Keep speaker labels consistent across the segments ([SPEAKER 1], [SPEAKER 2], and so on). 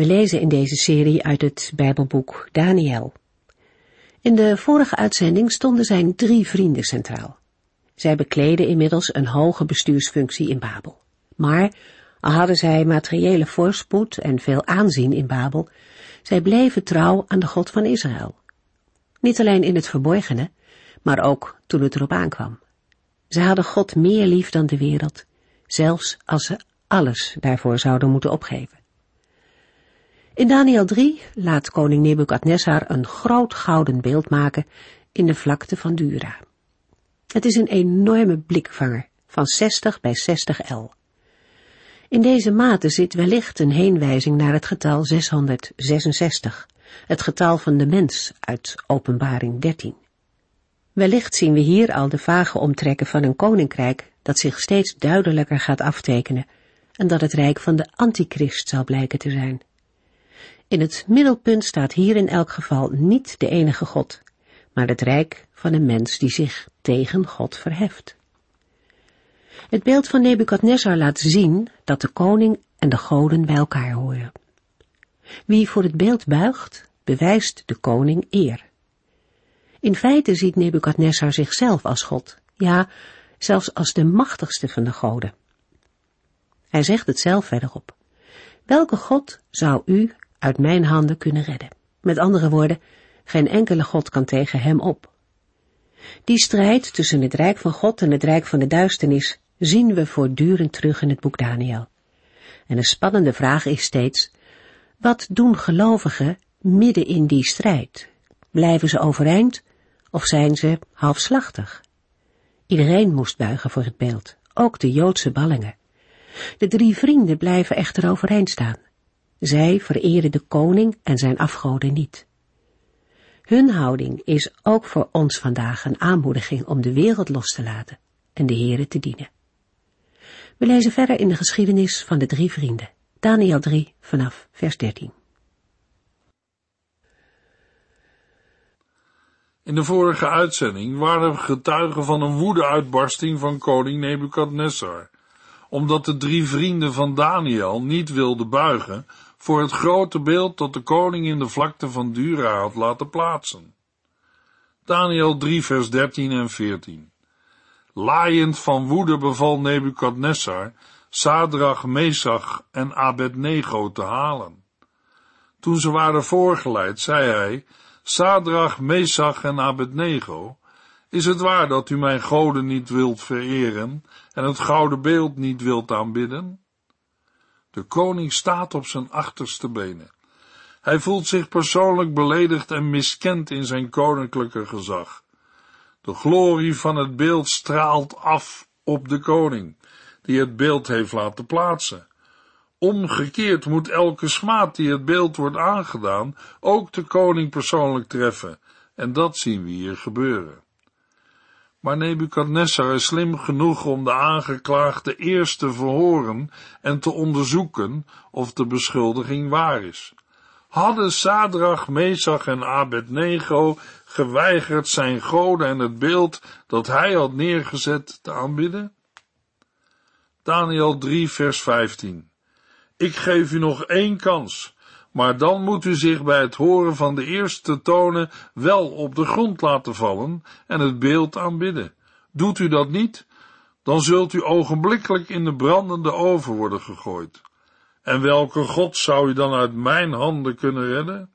[SPEAKER 1] We lezen in deze serie uit het Bijbelboek Daniel. In de vorige uitzending stonden zijn drie vrienden centraal. Zij bekleden inmiddels een hoge bestuursfunctie in Babel. Maar, al hadden zij materiële voorspoed en veel aanzien in Babel, zij bleven trouw aan de God van Israël. Niet alleen in het verborgene, maar ook toen het erop aankwam. Ze hadden God meer lief dan de wereld, zelfs als ze alles daarvoor zouden moeten opgeven. In Daniel 3 laat koning Nebukadnessar een groot gouden beeld maken in de vlakte van Dura. Het is een enorme blikvanger van 60 bij 60 L. In deze mate zit wellicht een heenwijzing naar het getal 666, het getal van de mens uit Openbaring 13. Wellicht zien we hier al de vage omtrekken van een koninkrijk dat zich steeds duidelijker gaat aftekenen en dat het rijk van de antichrist zal blijken te zijn. In het middelpunt staat hier in elk geval niet de enige God, maar het rijk van een mens die zich tegen God verheft. Het beeld van Nebukadnezar laat zien dat de koning en de goden bij elkaar horen. Wie voor het beeld buigt, bewijst de koning eer. In feite ziet Nebukadnezar zichzelf als God, ja, zelfs als de machtigste van de goden. Hij zegt het zelf verderop. Welke God zou u uit mijn handen kunnen redden? Met andere woorden, geen enkele God kan tegen hem op. Die strijd tussen het rijk van God en het rijk van de duisternis zien we voortdurend terug in het boek Daniel. En een spannende vraag is steeds, wat doen gelovigen midden in die strijd? Blijven ze overeind of zijn ze halfslachtig? Iedereen moest buigen voor het beeld, ook de Joodse ballingen. De drie vrienden blijven echter overeind staan. Zij vereren de koning en zijn afgoden niet. Hun houding is ook voor ons vandaag een aanmoediging om de wereld los te laten en de Here te dienen. We lezen verder in de geschiedenis van de drie vrienden. Daniel 3 vanaf vers 13.
[SPEAKER 2] In de vorige uitzending waren we getuigen van een woedeuitbarsting van koning Nebukadnessar, omdat de drie vrienden van Daniel niet wilden buigen voor het grote beeld dat de koning in de vlakte van Dura had laten plaatsen. Daniel 3 vers 13 en 14 Laaiend van woede beval Nebukadnessar Sadrach, Mesach en Abednego te halen. Toen ze waren voorgeleid, zei hij, Sadrach, Mesach en Abednego, is het waar dat u mijn goden niet wilt vereren en het gouden beeld niet wilt aanbidden? De koning staat op zijn achterste benen. Hij voelt zich persoonlijk beledigd en miskend in zijn koninklijke gezag. De glorie van het beeld straalt af op de koning, die het beeld heeft laten plaatsen. Omgekeerd moet elke smaad die het beeld wordt aangedaan ook de koning persoonlijk treffen, en dat zien we hier gebeuren. Maar Nebukadnessar is slim genoeg om de aangeklaagde eerst te verhoren en te onderzoeken of de beschuldiging waar is. Hadden Sadrach, Mesach en Abednego geweigerd zijn goden en het beeld dat hij had neergezet te aanbidden? Daniel 3 vers 15 Ik geef u nog één kans, maar dan moet u zich bij het horen van de eerste tonen wel op de grond laten vallen en het beeld aanbidden. Doet u dat niet, dan zult u ogenblikkelijk in de brandende oven worden gegooid. En welke God zou u dan uit mijn handen kunnen redden?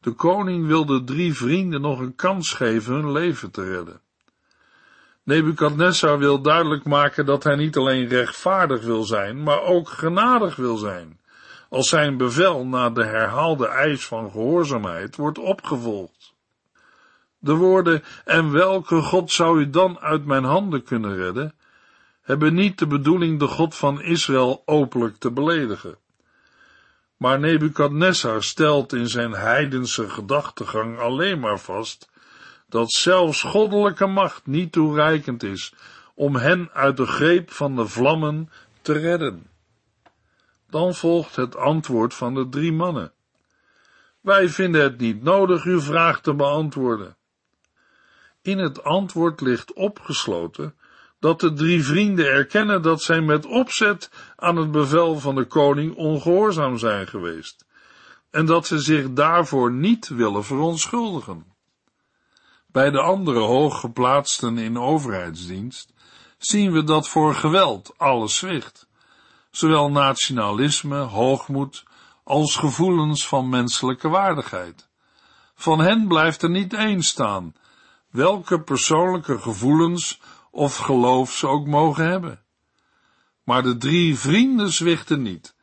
[SPEAKER 2] De koning wil de drie vrienden nog een kans geven hun leven te redden. Nebukadnessar wil duidelijk maken dat hij niet alleen rechtvaardig wil zijn, maar ook genadig wil zijn als zijn bevel na de herhaalde eis van gehoorzaamheid wordt opgevolgd. De woorden, en welke God zou u dan uit mijn handen kunnen redden, hebben niet de bedoeling de God van Israël openlijk te beledigen. Maar Nebukadnessar stelt in zijn heidense gedachtegang alleen maar vast dat zelfs goddelijke macht niet toereikend is om hen uit de greep van de vlammen te redden. Dan volgt het antwoord van de drie mannen. Wij vinden het niet nodig uw vraag te beantwoorden. In het antwoord ligt opgesloten dat de drie vrienden erkennen dat zij met opzet aan het bevel van de koning ongehoorzaam zijn geweest en dat ze zich daarvoor niet willen verontschuldigen. Bij de andere hooggeplaatsten in overheidsdienst zien we dat voor geweld alles zwicht, zowel nationalisme, hoogmoed, als gevoelens van menselijke waardigheid. Van hen blijft er niet één staan, welke persoonlijke gevoelens of geloof ze ook mogen hebben. Maar de drie vrienden zwichten niet.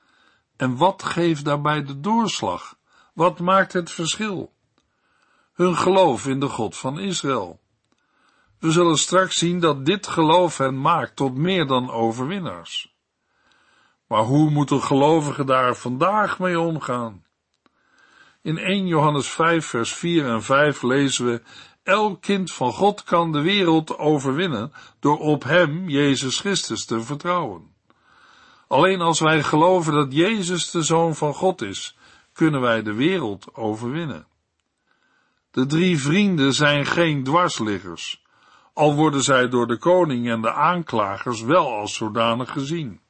[SPEAKER 2] En wat geeft daarbij de doorslag? Wat maakt het verschil? Hun geloof in de God van Israël. We zullen straks zien dat dit geloof hen maakt tot meer dan overwinnaars. Maar hoe moet een gelovige daar vandaag mee omgaan? In 1 Johannes 5 vers 4 en 5 lezen we Elk kind van God kan de wereld overwinnen door op Hem, Jezus Christus, te vertrouwen. Alleen als wij geloven dat Jezus de Zoon van God is, kunnen wij de wereld overwinnen. De drie vrienden zijn geen dwarsliggers, al worden zij door de koning en de aanklagers wel als zodanig gezien.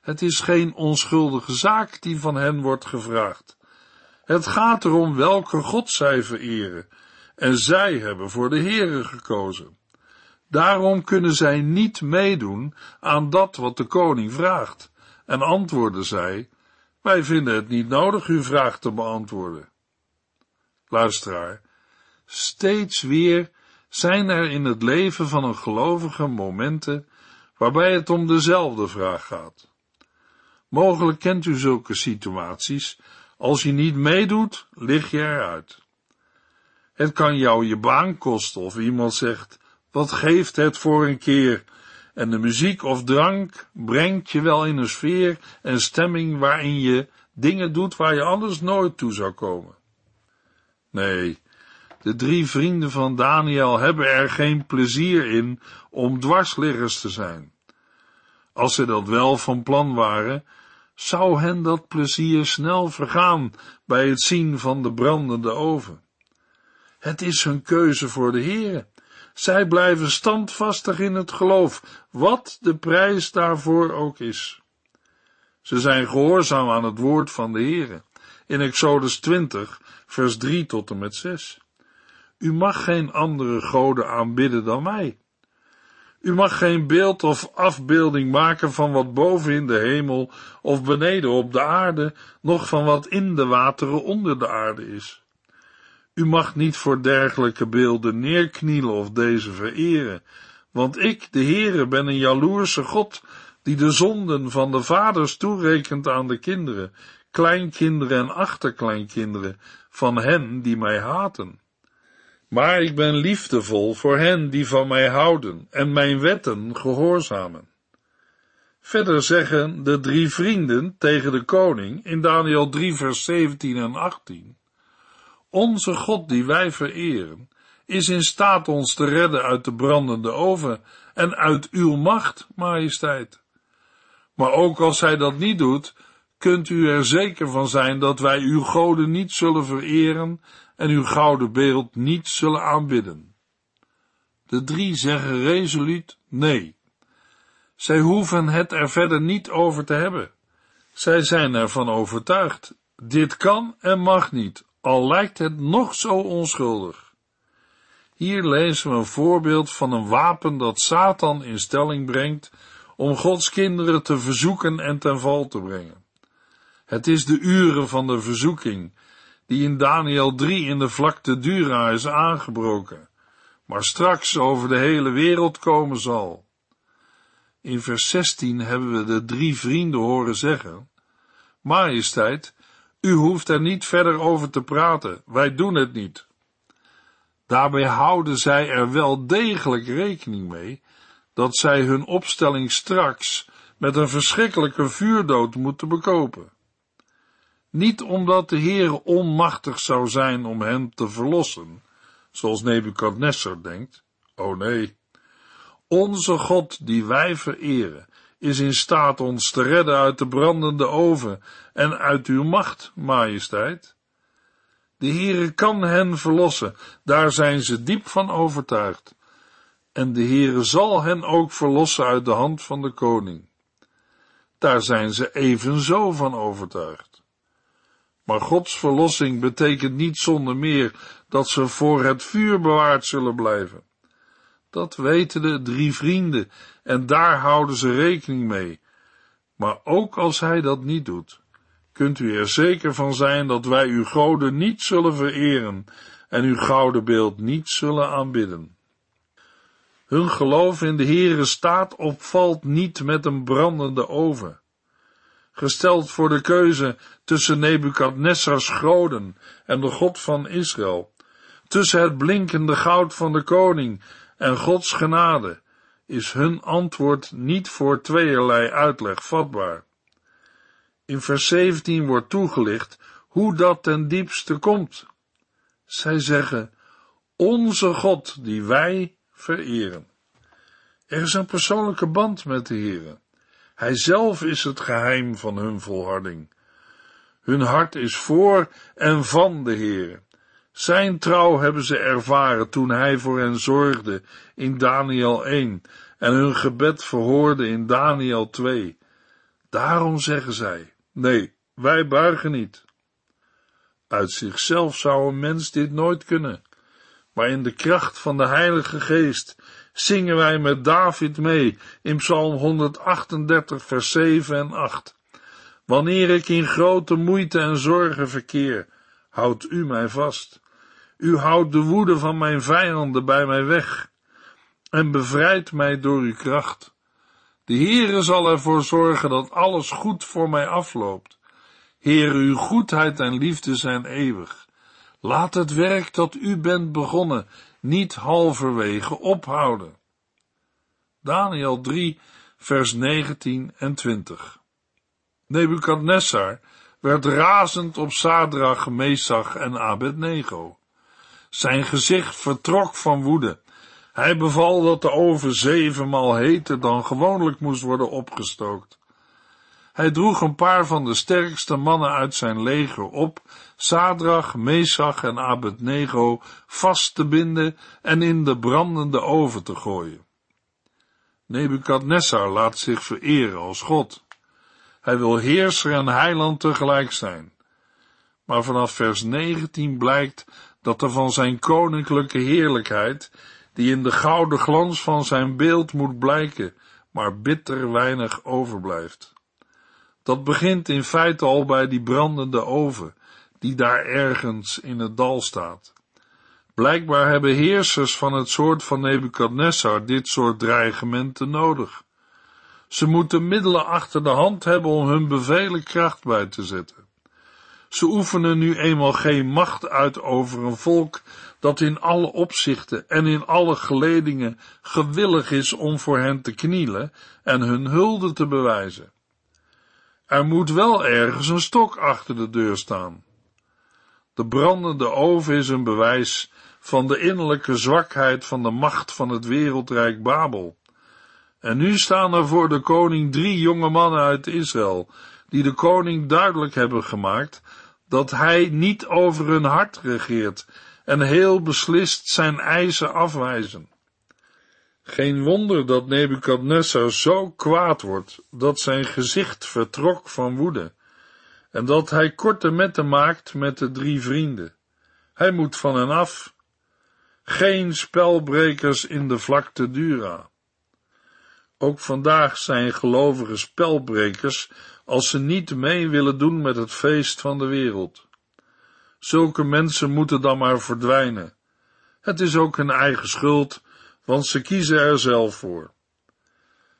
[SPEAKER 2] Het is geen onschuldige zaak die van hen wordt gevraagd. Het gaat erom welke God zij vereren en zij hebben voor de Heere gekozen. Daarom kunnen zij niet meedoen aan dat wat de koning vraagt. En antwoorden zij, wij vinden het niet nodig uw vraag te beantwoorden. Luisteraar, steeds weer zijn er in het leven van een gelovige momenten waarbij het om dezelfde vraag gaat. Mogelijk kent u zulke situaties. Als je niet meedoet, lig je eruit. Het kan jou je baan kosten of iemand zegt, wat geeft het voor een keer? En de muziek of drank brengt je wel in een sfeer en stemming waarin je dingen doet waar je anders nooit toe zou komen. Nee, de drie vrienden van Daniel hebben er geen plezier in om dwarsliggers te zijn. Als ze dat wel van plan waren, zou hen dat plezier snel vergaan bij het zien van de brandende oven. Het is hun keuze voor de Heere. Zij blijven standvastig in het geloof, wat de prijs daarvoor ook is. Ze zijn gehoorzaam aan het woord van de Heere. In Exodus 20, vers 3 tot en met 6. U mag geen andere goden aanbidden dan mij. U mag geen beeld of afbeelding maken van wat boven in de hemel of beneden op de aarde, noch van wat in de wateren onder de aarde is. U mag niet voor dergelijke beelden neerknielen of deze vereren, want ik, de Heere, ben een jaloerse God, die de zonden van de vaders toerekent aan de kinderen, kleinkinderen en achterkleinkinderen van hen die mij haten. Maar ik ben liefdevol voor hen die van mij houden en mijn wetten gehoorzamen. Verder zeggen de drie vrienden tegen de koning in Daniel 3 vers 17 en 18 onze God die wij vereren, is in staat ons te redden uit de brandende oven en uit uw macht, majesteit. Maar ook als hij dat niet doet, kunt u er zeker van zijn dat wij uw goden niet zullen vereren en uw gouden beeld niet zullen aanbidden. De drie zeggen resoluut nee. Zij hoeven het er verder niet over te hebben. Zij zijn ervan overtuigd. Dit kan en mag niet, al lijkt het nog zo onschuldig. Hier lezen we een voorbeeld van een wapen dat Satan in stelling brengt om Gods kinderen te verzoeken en ten val te brengen. Het is de uren van de verzoeking, die in Daniel 3 in de vlakte Dura is aangebroken, maar straks over de hele wereld komen zal. In vers 16 hebben we de drie vrienden horen zeggen, Majesteit, u hoeft er niet verder over te praten, wij doen het niet. Daarbij houden zij er wel degelijk rekening mee dat zij hun opstelling straks met een verschrikkelijke vuurdood moeten bekopen. Niet omdat de Heere onmachtig zou zijn om hen te verlossen, zoals Nebukadnessar denkt. Oh nee. Onze God, die wij vereren, is in staat ons te redden uit de brandende oven en uit uw macht, majesteit. De Heere kan hen verlossen, daar zijn ze diep van overtuigd. En de Heere zal hen ook verlossen uit de hand van de koning. Daar zijn ze evenzo van overtuigd. Maar Gods verlossing betekent niet zonder meer dat ze voor het vuur bewaard zullen blijven. Dat weten de drie vrienden en daar houden ze rekening mee. Maar ook als hij dat niet doet, kunt u er zeker van zijn dat wij uw goden niet zullen vereren en uw gouden beeld niet zullen aanbidden. Hun geloof in de Heere staat of valt niet met een brandende oven. Gesteld voor de keuze tussen Nebukadnessars goden en de God van Israël, tussen het blinkende goud van de koning en Gods genade, is hun antwoord niet voor tweeërlei uitleg vatbaar. In vers 17 wordt toegelicht hoe dat ten diepste komt. Zij zeggen, onze God die wij vereren. Er is een persoonlijke band met de Heere. Hij zelf is het geheim van hun volharding. Hun hart is voor en van de Heere. Zijn trouw hebben ze ervaren toen hij voor hen zorgde in Daniel 1 en hun gebed verhoorde in Daniel 2. Daarom zeggen zij, nee, wij buigen niet. Uit zichzelf zou een mens dit nooit kunnen, maar in de kracht van de Heilige Geest zingen wij met David mee in Psalm 138, vers 7 en 8. Wanneer ik in grote moeite en zorgen verkeer, houdt u mij vast. U houdt de woede van mijn vijanden bij mij weg en bevrijdt mij door uw kracht. De Heere zal ervoor zorgen dat alles goed voor mij afloopt. Heere, uw goedheid en liefde zijn eeuwig. Laat het werk dat u bent begonnen niet halverwege ophouden. Daniel 3, vers 19 en 20. Nebukadnessar werd razend op Sadrach, Mesach en Abednego. Zijn gezicht vertrok van woede. Hij beval dat de oven zevenmaal heter dan gewoonlijk moest worden opgestookt. Hij droeg een paar van de sterkste mannen uit zijn leger op, Sadrach, Mesach en Abednego vast te binden en in de brandende oven te gooien. Nebukadnessar laat zich vereren als God. Hij wil heerser en heiland tegelijk zijn. Maar vanaf vers 19 blijkt dat er van zijn koninklijke heerlijkheid, die in de gouden glans van zijn beeld moet blijken, maar bitter weinig overblijft. Dat begint in feite al bij die brandende oven, die daar ergens in het dal staat. Blijkbaar hebben heersers van het soort van Nebukadnessar dit soort dreigementen nodig. Ze moeten middelen achter de hand hebben om hun bevelen kracht bij te zetten. Ze oefenen nu eenmaal geen macht uit over een volk dat in alle opzichten en in alle geledingen gewillig is om voor hen te knielen en hun hulde te bewijzen. Er moet wel ergens een stok achter de deur staan. De brandende oven is een bewijs van de innerlijke zwakheid van de macht van het wereldrijk Babel. En nu staan er voor de koning drie jonge mannen uit Israël, die de koning duidelijk hebben gemaakt dat hij niet over hun hart regeert en heel beslist zijn eisen afwijzen. Geen wonder dat Nebukadnessar zo kwaad wordt dat zijn gezicht vertrok van woede en dat hij korte metten maakt met de drie vrienden. Hij moet van hen af. Geen spelbrekers in de vlakte Dura. Ook vandaag zijn gelovige spelbrekers als ze niet mee willen doen met het feest van de wereld. Zulke mensen moeten dan maar verdwijnen. Het is ook hun eigen schuld, want ze kiezen er zelf voor.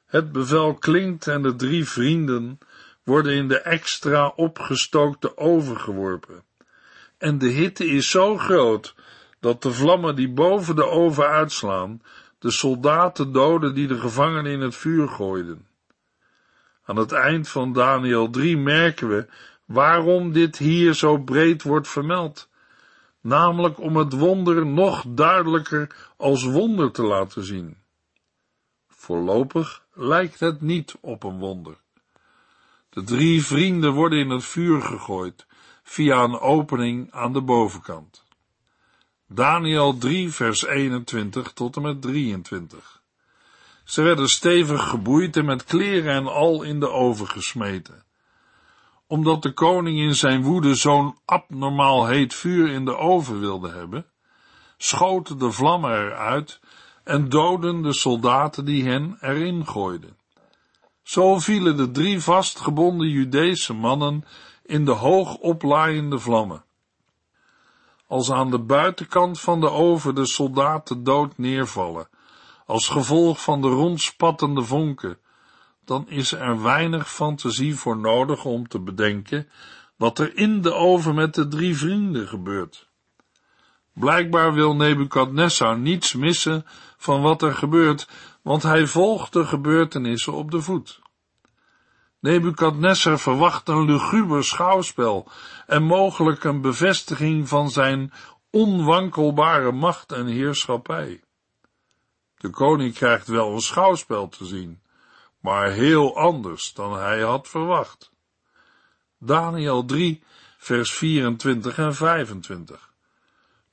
[SPEAKER 2] Het bevel klinkt en de drie vrienden worden in de extra opgestookte oven geworpen. En de hitte is zo groot dat de vlammen die boven de oven uitslaan, de soldaten doden die de gevangenen in het vuur gooiden. Aan het eind van Daniel 3 merken we waarom dit hier zo breed wordt vermeld, namelijk om het wonder nog duidelijker als wonder te laten zien. Voorlopig lijkt het niet op een wonder. De drie vrienden worden in het vuur gegooid via een opening aan de bovenkant. Daniel 3 vers 21 tot en met 23. Ze werden stevig geboeid en met kleren en al in de oven gesmeten. Omdat de koning in zijn woede zo'n abnormaal heet vuur in de oven wilde hebben, schoten de vlammen eruit en doden de soldaten die hen erin gooiden. Zo vielen de drie vastgebonden Judese mannen in de hoog oplaaiende vlammen. Als aan de buitenkant van de oven de soldaten dood neervallen, als gevolg van de rondspattende vonken, dan is er weinig fantasie voor nodig om te bedenken wat er in de oven met de drie vrienden gebeurt. Blijkbaar wil Nebukadnessar niets missen van wat er gebeurt, want hij volgt de gebeurtenissen op de voet. Nebukadnessar verwacht een luguber schouwspel en mogelijk een bevestiging van zijn onwankelbare macht en heerschappij. De koning krijgt wel een schouwspel te zien, maar heel anders dan hij had verwacht. Daniel 3, vers 24 en 25.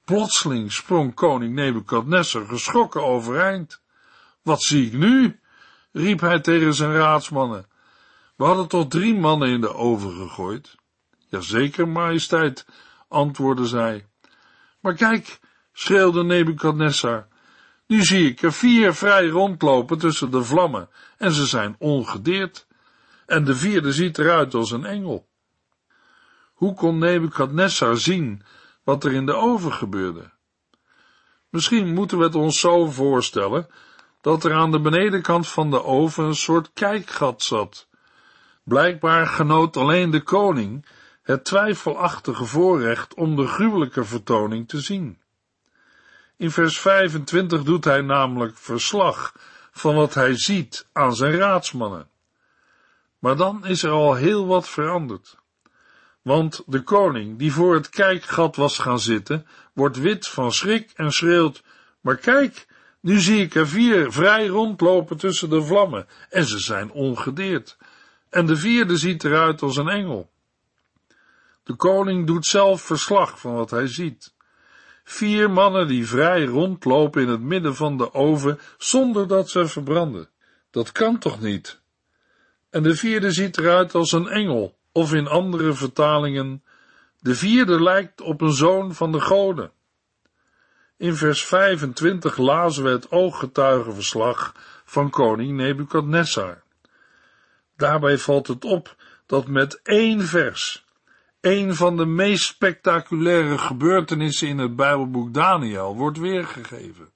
[SPEAKER 2] Plotseling sprong koning Nebukadnessar geschrokken overeind. Wat zie ik nu? riep hij tegen zijn raadsmannen. We hadden toch drie mannen in de oven gegooid? Jazeker, majesteit, antwoordde zij. Maar kijk, schreeuwde Nebukadnessar, nu zie ik er vier vrij rondlopen tussen de vlammen en ze zijn ongedeerd. En de vierde ziet eruit als een engel. Hoe kon Nebukadnessar zien wat er in de oven gebeurde? Misschien moeten we het ons zo voorstellen dat er aan de benedenkant van de oven een soort kijkgat zat. Blijkbaar genoot alleen de koning het twijfelachtige voorrecht om de gruwelijke vertoning te zien. In vers 25 doet hij namelijk verslag van wat hij ziet aan zijn raadsmannen. Maar dan is er al heel wat veranderd. Want de koning, die voor het kijkgat was gaan zitten, wordt wit van schrik en schreeuwt, maar kijk, nu zie ik er vier vrij rondlopen tussen de vlammen, en ze zijn ongedeerd. En de vierde ziet eruit als een engel. De koning doet zelf verslag van wat hij ziet. Vier mannen die vrij rondlopen in het midden van de oven zonder dat ze verbranden. Dat kan toch niet? En de vierde ziet eruit als een engel, of in andere vertalingen, de vierde lijkt op een zoon van de goden. In vers 25 lazen we het ooggetuigenverslag van koning Nebukadnessar. Daarbij valt het op dat met één vers een van de meest spectaculaire gebeurtenissen in het Bijbelboek Daniel wordt weergegeven.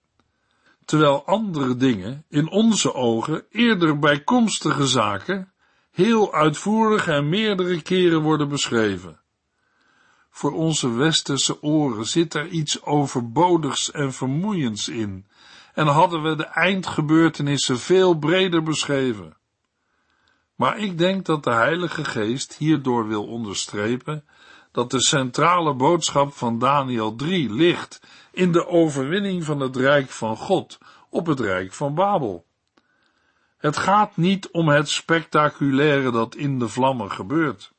[SPEAKER 2] Terwijl andere dingen, in onze ogen, eerder bijkomstige zaken, heel uitvoerig en meerdere keren worden beschreven. Voor onze westerse oren zit er iets overbodigs en vermoeiends in, en hadden we de eindgebeurtenissen veel breder beschreven. Maar ik denk dat de Heilige Geest hierdoor wil onderstrepen dat de centrale boodschap van Daniel 3 ligt in de overwinning van het Rijk van God op het Rijk van Babel. Het gaat niet om het spectaculaire dat in de vlammen gebeurt,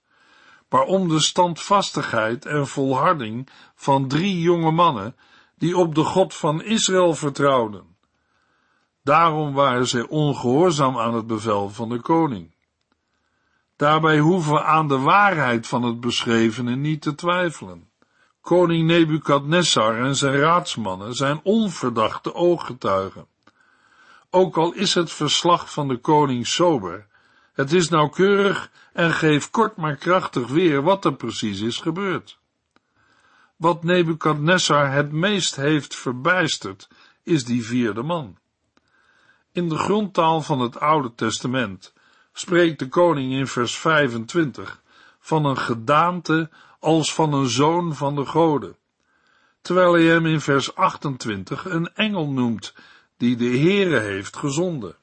[SPEAKER 2] maar om de standvastigheid en volharding van drie jonge mannen die op de God van Israël vertrouwden. Daarom waren zij ongehoorzaam aan het bevel van de koning. Daarbij hoeven we aan de waarheid van het beschrevene niet te twijfelen. Koning Nebukadnessar en zijn raadsmannen zijn onverdachte ooggetuigen. Ook al is het verslag van de koning sober, het is nauwkeurig en geeft kort maar krachtig weer wat er precies is gebeurd. Wat Nebukadnessar het meest heeft verbijsterd, is die vierde man. In de grondtaal van het Oude Testament spreekt de koning in vers 25 van een gedaante als van een zoon van de goden, terwijl hij hem in vers 28 een engel noemt die de Heere heeft gezonden.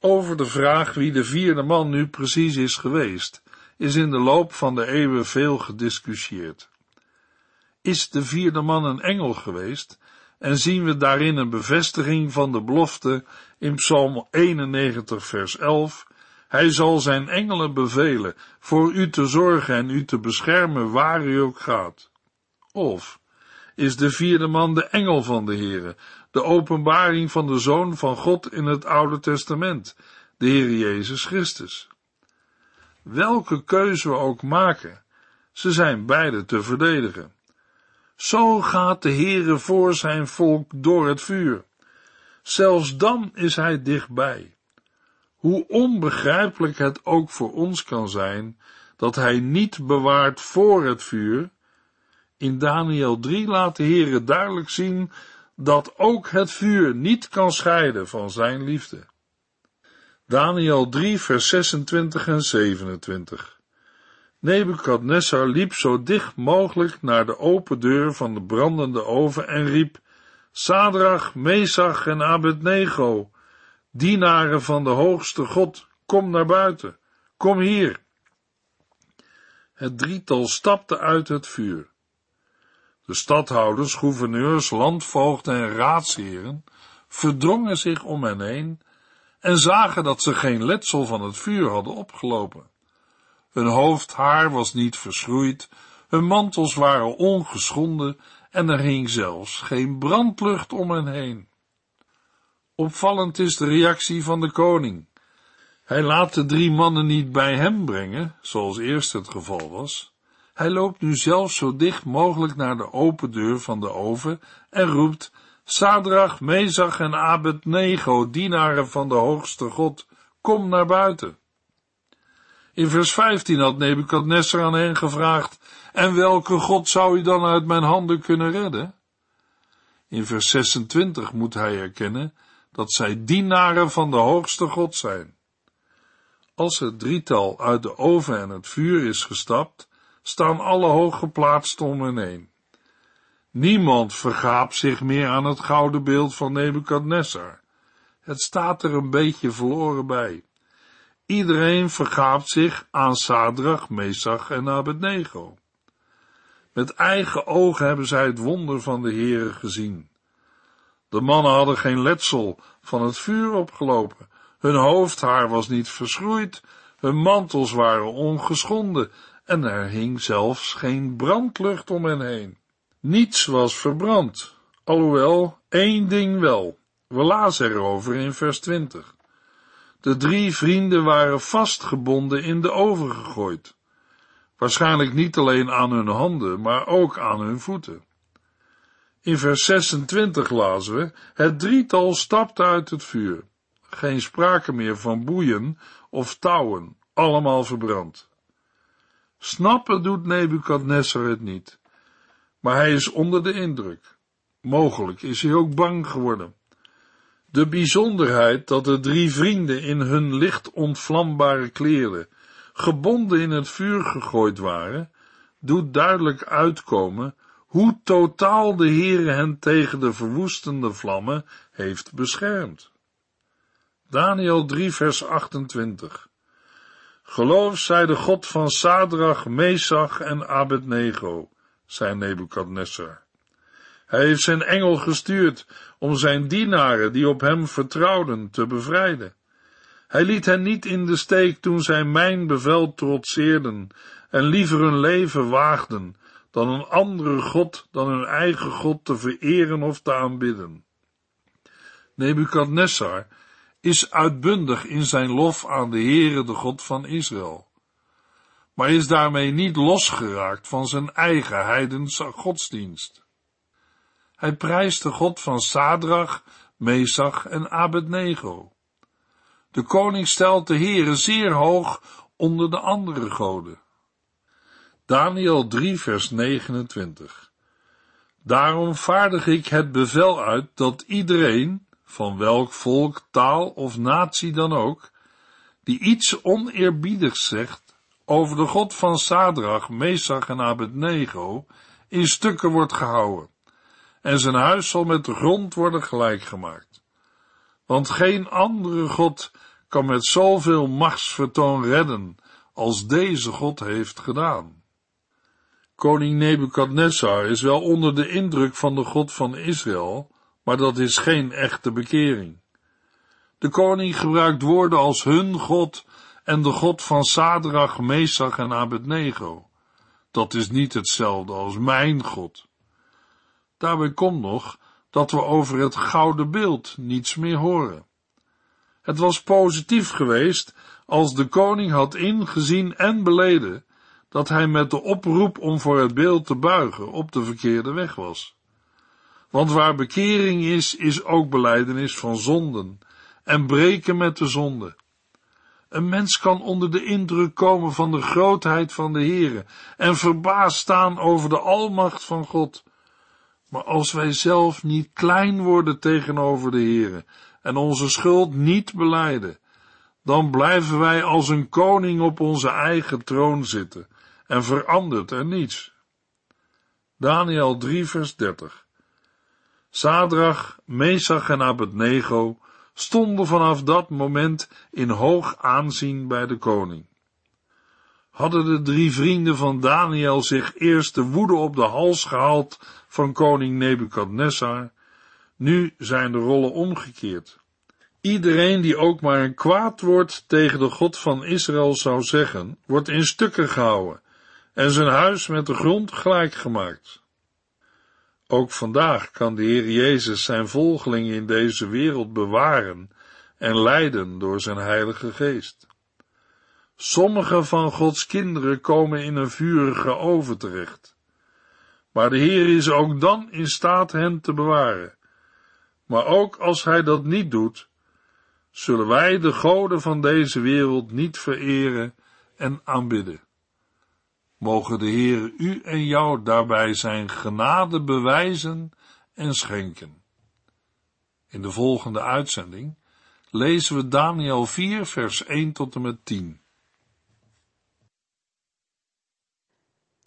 [SPEAKER 2] Over de vraag wie de vierde man nu precies is geweest, is in de loop van de eeuwen veel gediscussieerd. Is de vierde man een engel geweest en zien we daarin een bevestiging van de belofte in Psalm 91 vers 11 hij zal zijn engelen bevelen voor u te zorgen en u te beschermen waar u ook gaat. Of is de vierde man de engel van de Heere, de openbaring van de Zoon van God in het Oude Testament, de Heer Jezus Christus. Welke keuze we ook maken, ze zijn beide te verdedigen. Zo gaat de Heere voor zijn volk door het vuur. Zelfs dan is hij dichtbij. Hoe onbegrijpelijk het ook voor ons kan zijn dat hij niet bewaart voor het vuur, in Daniel 3 laat de Heere duidelijk zien dat ook het vuur niet kan scheiden van zijn liefde. Daniel 3 vers 26 en 27 Nebukadnessar liep zo dicht mogelijk naar de open deur van de brandende oven en riep, Sadrach, Mesach en Abednego, dienaren van de hoogste God, kom naar buiten, kom hier. Het drietal stapte uit het vuur. De stadhouders, gouverneurs, landvoogden en raadsheren verdrongen zich om hen heen en zagen dat ze geen letsel van het vuur hadden opgelopen. Hun hoofdhaar was niet verschroeid, hun mantels waren ongeschonden en er hing zelfs geen brandlucht om hen heen. Opvallend is de reactie van de koning. Hij laat de drie mannen niet bij hem brengen, zoals eerst het geval was. Hij loopt nu zelf zo dicht mogelijk naar de open deur van de oven en roept, Sadrach, Mezach en Abednego, dienaren van de hoogste God, kom naar buiten. In vers 15 had Nebukadnessar aan hen gevraagd, en welke God zou u dan uit mijn handen kunnen redden? In vers 26 moet hij erkennen dat zij dienaren van de hoogste God zijn. Als het drietal uit de oven en het vuur is gestapt, staan alle hooggeplaatsten om hen heen. Niemand vergaapt zich meer aan het gouden beeld van Nebukadnessar. Het staat er een beetje verloren bij. Iedereen vergaapt zich aan Sadrach, Mesach en Abednego. Met eigen ogen hebben zij het wonder van de Heere gezien. De mannen hadden geen letsel van het vuur opgelopen. Hun hoofdhaar was niet verschroeid, hun mantels waren ongeschonden en er hing zelfs geen brandlucht om hen heen. Niets was verbrand, alhoewel één ding wel. We lazen erover in vers 20. De drie vrienden waren vastgebonden in de oven gegooid. Waarschijnlijk niet alleen aan hun handen, maar ook aan hun voeten. In vers 26 lazen we, het drietal stapte uit het vuur. Geen sprake meer van boeien of touwen, allemaal verbrand. Snappen doet Nebukadnessar het niet, maar hij is onder de indruk. Mogelijk is hij ook bang geworden. De bijzonderheid dat de drie vrienden in hun licht ontvlambare kleren, gebonden in het vuur gegooid waren, doet duidelijk uitkomen hoe totaal de Heere hen tegen de verwoestende vlammen heeft beschermd. Daniel 3 vers 28 Geloof zij de God van Sadrach, Mesach en Abednego, zei Nebukadnessar. Hij heeft zijn engel gestuurd om zijn dienaren die op hem vertrouwden te bevrijden. Hij liet hen niet in de steek toen zij mijn bevel trotseerden en liever hun leven waagden dan een andere God dan hun eigen God te vereren of te aanbidden. Nebukadnessar is uitbundig in zijn lof aan de Heere, de God van Israël, maar is daarmee niet losgeraakt van zijn eigen heidense godsdienst. Hij prijst de God van Sadrach, Mesach en Abednego. De koning stelt de Heere zeer hoog onder de andere goden. Daniel 3 vers 29 Daarom vaardig ik het bevel uit dat iedereen, van welk volk, taal of natie dan ook, die iets oneerbiedigs zegt over de God van Sadrach, Mesach en Abednego, in stukken wordt gehouden, en zijn huis zal met de grond worden gelijk gemaakt. Want geen andere God kan met zoveel machtsvertoon redden als deze God heeft gedaan. Koning Nebukadnessar is wel onder de indruk van de God van Israël, maar dat is geen echte bekering. De koning gebruikt woorden als hun God en de God van Sadrach, Mesach en Abednego. Dat is niet hetzelfde als mijn God. Daarbij komt nog dat we over het gouden beeld niets meer horen. Het was positief geweest als de koning had ingezien en beleden dat hij met de oproep om voor het beeld te buigen op de verkeerde weg was. Want waar bekering is, is ook beleidenis van zonden en breken met de zonde. Een mens kan onder de indruk komen van de grootheid van de Heere en verbaasd staan over de almacht van God. Maar als wij zelf niet klein worden tegenover de Heere en onze schuld niet beleiden, dan blijven wij als een koning op onze eigen troon zitten en verandert er niets. Daniel 3 vers 30 Sadrach, Mesach en Abednego stonden vanaf dat moment in hoog aanzien bij de koning. Hadden de drie vrienden van Daniel zich eerst de woede op de hals gehaald van koning Nebukadnessar, nu zijn de rollen omgekeerd. Iedereen die ook maar een kwaad woord tegen de God van Israël zou zeggen, wordt in stukken gehouden en zijn huis met de grond gelijk gemaakt. Ook vandaag kan de Heer Jezus zijn volgelingen in deze wereld bewaren en leiden door zijn Heilige Geest. Sommige van Gods kinderen komen in een vurige oven terecht. Maar de Heer is ook dan in staat hen te bewaren. Maar ook als Hij dat niet doet, zullen wij de goden van deze wereld niet vereren en aanbidden. Mogen de Heer u en jou daarbij zijn genade bewijzen en schenken. In de volgende uitzending lezen we Daniel 4, vers 1 tot en met 10.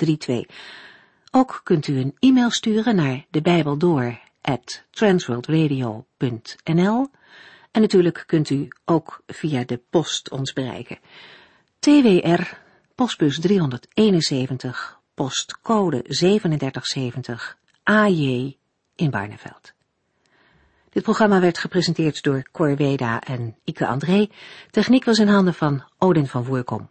[SPEAKER 1] 8432. Ook kunt u een e-mail sturen naar de Bijbel door transworldradio.nl en natuurlijk kunt u ook via de post ons bereiken. TWR, postbus 371, postcode 3770, AJ in Barneveld. Dit programma werd gepresenteerd door Cor Weda en Ike André. Techniek was in handen van Odin van Voerkom.